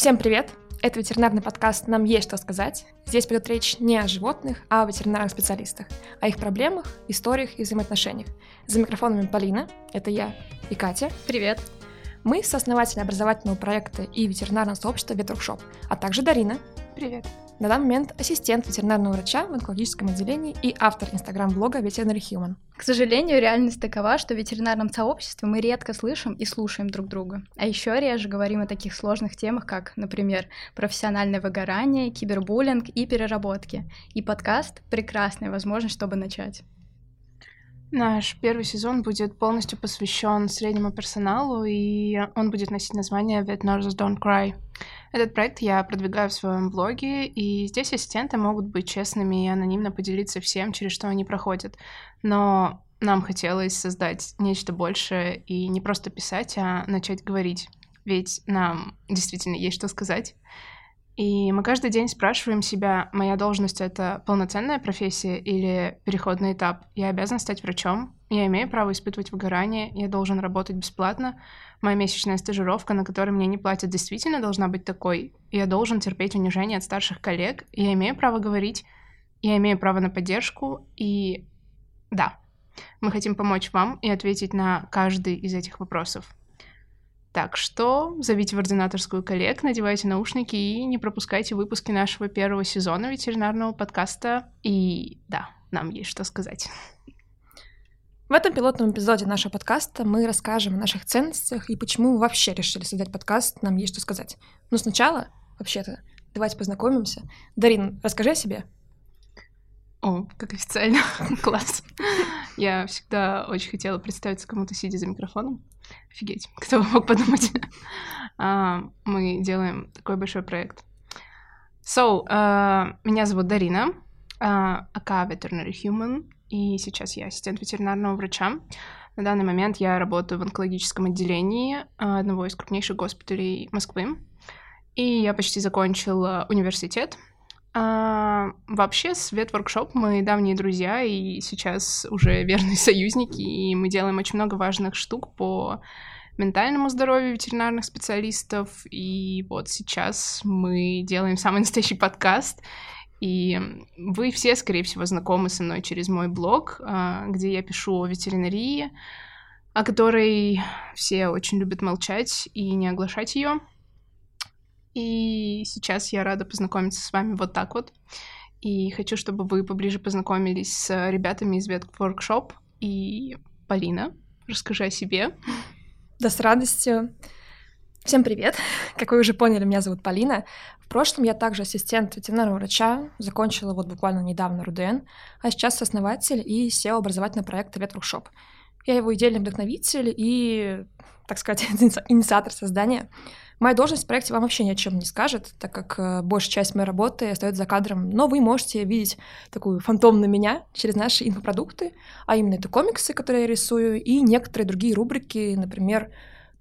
Всем привет! Это ветеринарный подкаст «Нам есть что сказать». Здесь пойдет речь не о животных, а о ветеринарных специалистах, о их проблемах, историях и взаимоотношениях. За микрофонами Полина, это я, и Катя. Привет! Мы сооснователи образовательного проекта и ветеринарного сообщества «Ветворкшоп», а также Дарина. Привет! На данный момент ассистент ветеринарного врача в онкологическом отделении и автор инстаграм-блога Veterinary Human. К сожалению, реальность такова, что в ветеринарном сообществе мы редко слышим и слушаем друг друга. А еще реже говорим о таких сложных темах, как, например, профессиональное выгорание, кибербуллинг и переработки. И подкаст — прекрасная возможность, чтобы начать. Наш первый сезон будет полностью посвящен среднему персоналу, и он будет носить название Vet Nurses Don't Cry. Этот проект я продвигаю в своем блоге, и здесь ассистенты могут быть честными и анонимно поделиться всем, через что они проходят. Но нам хотелось создать нечто большее и не просто писать, а начать говорить. Ведь нам действительно есть что сказать. И мы каждый день спрашиваем себя, моя должность — это полноценная профессия или переходный этап? Я обязан стать врачом? Я имею право испытывать выгорание? Я должен работать бесплатно? Моя месячная стажировка, на которой мне не платят, действительно должна быть такой? Я должен терпеть унижение от старших коллег? Я имею право говорить? Я имею право на поддержку? И да, мы хотим помочь вам и ответить на каждый из этих вопросов. Так что зовите в ординаторскую коллег, надевайте наушники и не пропускайте выпуски нашего первого сезона ветеринарного подкаста. И да, нам есть что сказать. В этом пилотном эпизоде нашего подкаста мы расскажем о наших ценностях и почему мы вообще решили создать подкаст «Нам есть что сказать». Но сначала, вообще-то, давайте познакомимся. Дарин, расскажи о себе. О, как официально. Класс. Я всегда очень хотела представиться кому-то, сидя за микрофоном. Офигеть, кто мог подумать. uh, мы делаем такой большой проект. So, uh, меня зовут Дарина, uh, АК Veterinary Human, и сейчас я ассистент ветеринарного врача. На данный момент я работаю в онкологическом отделении одного из крупнейших госпиталей Москвы. И я почти закончила университет, а, вообще, Свет Воркшоп мы давние друзья и сейчас уже верные союзники, и мы делаем очень много важных штук по ментальному здоровью ветеринарных специалистов, и вот сейчас мы делаем самый настоящий подкаст, и вы все, скорее всего, знакомы со мной через мой блог, а, где я пишу о ветеринарии, о которой все очень любят молчать и не оглашать ее. И сейчас я рада познакомиться с вами вот так вот. И хочу, чтобы вы поближе познакомились с ребятами из Workshop. И Полина, расскажи о себе. Да, с радостью. Всем привет! Как вы уже поняли, меня зовут Полина. В прошлом я также ассистент ветеринарного врача, закончила вот буквально недавно РУДН, а сейчас основатель и SEO образовательного проекта Ветворкшоп. Я его идейный вдохновитель и, так сказать, инициатор создания. Моя должность в проекте вам вообще ни о чем не скажет, так как э, большая часть моей работы остается за кадром, но вы можете видеть такую фантомную меня через наши инфопродукты, а именно это комиксы, которые я рисую, и некоторые другие рубрики, например,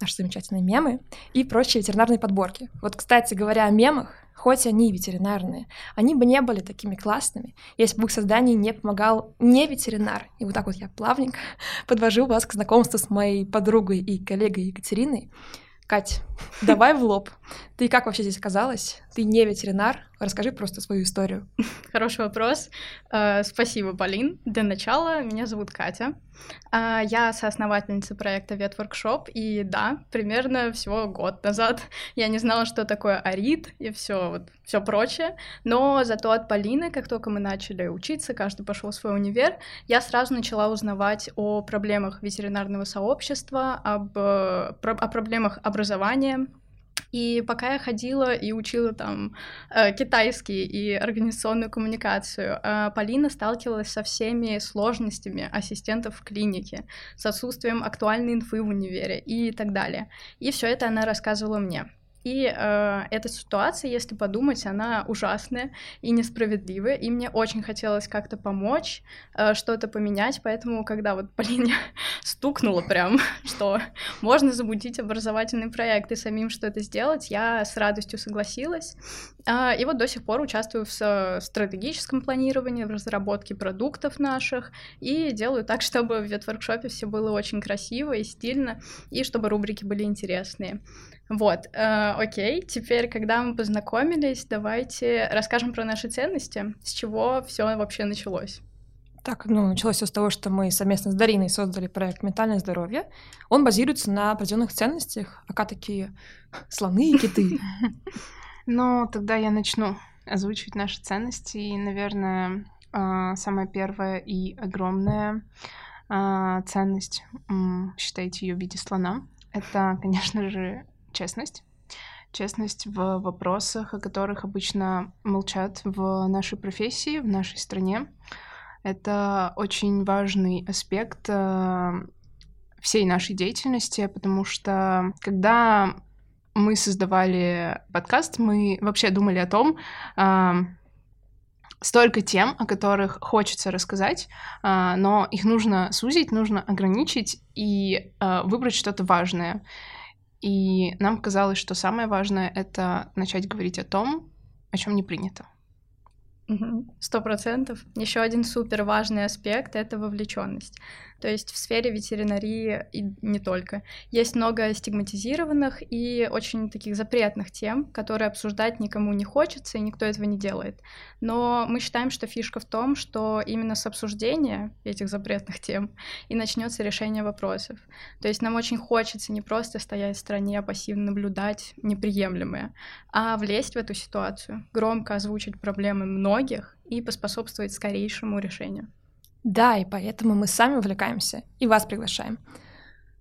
наши замечательные мемы и прочие ветеринарные подборки. Вот, кстати говоря, о мемах, хоть они и ветеринарные, они бы не были такими классными, если бы в их создании не помогал не ветеринар. И вот так вот я плавненько подвожу вас к знакомству с моей подругой и коллегой Екатериной. Кать, давай в лоб. Ты как вообще здесь оказалась? Ты не ветеринар. Расскажи просто свою историю. Хороший вопрос. Uh, спасибо, Полин. Для начала меня зовут Катя. Uh, я соосновательница проекта Ветворкшоп, и да, примерно всего год назад я не знала, что такое арит и все вот все прочее, но зато от Полины, как только мы начали учиться, каждый пошел в свой универ, я сразу начала узнавать о проблемах ветеринарного сообщества, об, э, о проблемах образования, и пока я ходила и учила там э, китайский и организационную коммуникацию, э, Полина сталкивалась со всеми сложностями ассистентов в клинике, с отсутствием актуальной инфы в универе и так далее. И все это она рассказывала мне. И э, эта ситуация, если подумать, она ужасная и несправедливая, и мне очень хотелось как-то помочь, э, что-то поменять, поэтому, когда вот Полине стукнуло прям, что можно замутить образовательный проект и самим что-то сделать, я с радостью согласилась. Э, и вот до сих пор участвую в стратегическом планировании, в разработке продуктов наших, и делаю так, чтобы в ветворкшопе все было очень красиво и стильно, и чтобы рубрики были интересные. Вот. Э, окей, теперь, когда мы познакомились, давайте расскажем про наши ценности, с чего все вообще началось. Так, ну, началось все с того, что мы совместно с Дариной создали проект «Ментальное здоровье». Он базируется на определенных ценностях, ака такие слоны и киты. Ну, тогда я начну озвучивать наши ценности. И, наверное, а, самая первая и огромная а, ценность, считайте ее в виде слона, это, конечно же, честность. Честность в вопросах, о которых обычно молчат в нашей профессии, в нашей стране. Это очень важный аспект а, всей нашей деятельности, потому что когда мы создавали подкаст, мы вообще думали о том, столько тем, о которых хочется рассказать, а, но их нужно сузить, нужно ограничить и выбрать что-то важное. И нам казалось, что самое важное — это начать говорить о том, о чем не принято. Сто процентов. Еще один супер важный аспект — это вовлеченность. То есть в сфере ветеринарии и не только. Есть много стигматизированных и очень таких запретных тем, которые обсуждать никому не хочется, и никто этого не делает. Но мы считаем, что фишка в том, что именно с обсуждения этих запретных тем и начнется решение вопросов. То есть нам очень хочется не просто стоять в стороне, а пассивно наблюдать неприемлемое, а влезть в эту ситуацию, громко озвучить проблемы многих и поспособствовать скорейшему решению. Да, и поэтому мы сами увлекаемся и вас приглашаем.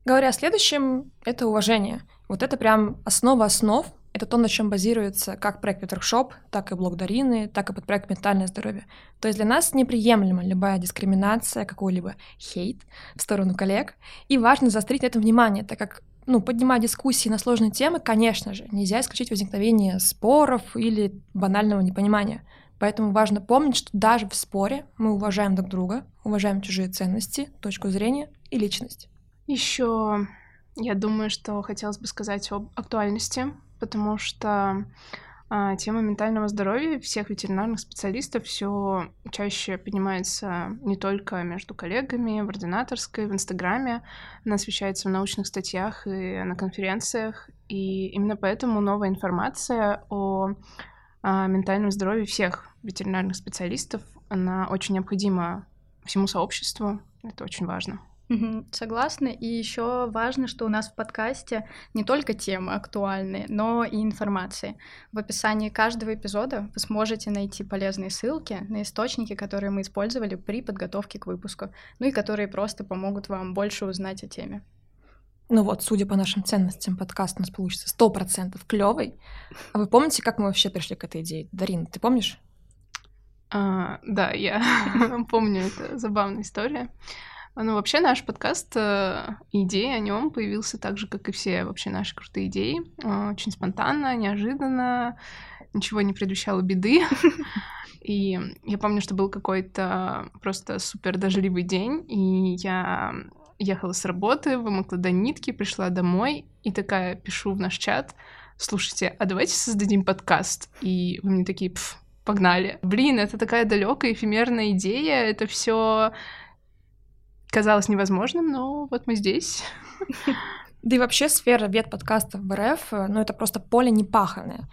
Говоря о следующем, это уважение. Вот это прям основа основ, это то, на чем базируется как проект Ветеркшоп, так и блог Дарины, так и подпроект «Ментальное здоровье». То есть для нас неприемлема любая дискриминация, какой-либо хейт в сторону коллег, и важно заострить на этом внимание, так как ну, поднимать дискуссии на сложные темы, конечно же, нельзя исключить возникновение споров или банального непонимания. Поэтому важно помнить, что даже в споре мы уважаем друг друга, уважаем чужие ценности, точку зрения и личность. Еще я думаю, что хотелось бы сказать об актуальности, потому что а, тема ментального здоровья всех ветеринарных специалистов все чаще поднимается не только между коллегами, в ординаторской, в Инстаграме, она освещается в научных статьях и на конференциях, и именно поэтому новая информация о о ментальном здоровье всех ветеринарных специалистов. Она очень необходима всему сообществу. Это очень важно. согласна. И еще важно, что у нас в подкасте не только темы актуальные, но и информации. В описании каждого эпизода вы сможете найти полезные ссылки на источники, которые мы использовали при подготовке к выпуску, ну и которые просто помогут вам больше узнать о теме. Ну вот, судя по нашим ценностям, подкаст у нас получится сто процентов клевый. А вы помните, как мы вообще пришли к этой идее? Дарин, ты помнишь? А, да, я помню, это забавная история. Ну, вообще наш подкаст, э, идея о нем появился так же, как и все вообще наши крутые идеи. Э, очень спонтанно, неожиданно, ничего не предвещало беды. И я помню, что был какой-то просто супер дождливый день, и я ехала с работы, вымокла до нитки, пришла домой и такая пишу в наш чат, слушайте, а давайте создадим подкаст. И вы мне такие, Пф, погнали. Блин, это такая далекая эфемерная идея, это все казалось невозможным, но вот мы здесь. Да и вообще сфера вет-подкастов в РФ, ну это просто поле непаханное.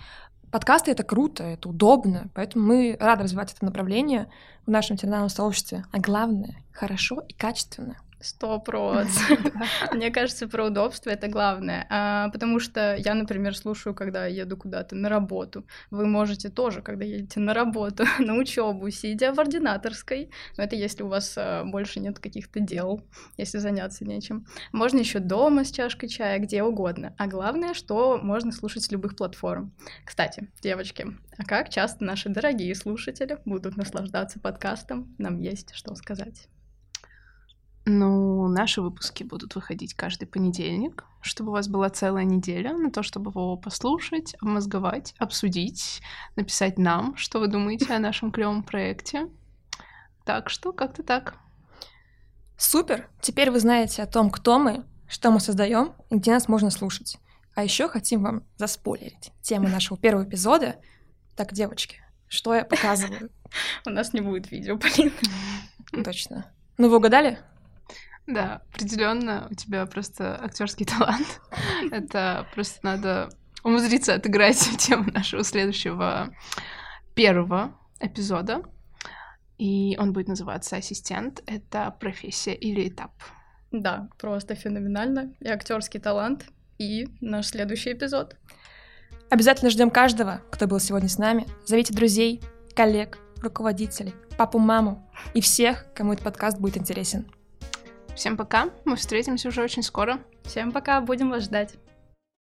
Подкасты — это круто, это удобно, поэтому мы рады развивать это направление в нашем ветеринарном сообществе. А главное — хорошо и качественно. Сто процентов. Мне кажется, про удобство это главное. А, потому что я, например, слушаю, когда еду куда-то на работу. Вы можете тоже, когда едете на работу, на учебу, сидя в ординаторской. Но это если у вас а, больше нет каких-то дел, если заняться нечем. Можно еще дома с чашкой чая, где угодно. А главное, что можно слушать с любых платформ. Кстати, девочки, а как часто наши дорогие слушатели будут наслаждаться подкастом? Нам есть что сказать. Ну, наши выпуски будут выходить каждый понедельник, чтобы у вас была целая неделя на то, чтобы его послушать, обмозговать, обсудить, написать нам, что вы думаете о нашем клевом проекте. Так что как-то так. Супер! Теперь вы знаете о том, кто мы, что мы создаем и где нас можно слушать. А еще хотим вам заспойлерить тему нашего первого эпизода. Так, девочки, что я показываю? У нас не будет видео, Полин. Точно. Ну, вы угадали? Да, определенно у тебя просто актерский талант. Это просто надо умудриться отыграть тему нашего следующего первого эпизода. И он будет называться «Ассистент». Это профессия или этап? Да, просто феноменально. И актерский талант, и наш следующий эпизод. Обязательно ждем каждого, кто был сегодня с нами. Зовите друзей, коллег, руководителей, папу, маму и всех, кому этот подкаст будет интересен. Всем пока, мы встретимся уже очень скоро. Всем пока, будем вас ждать.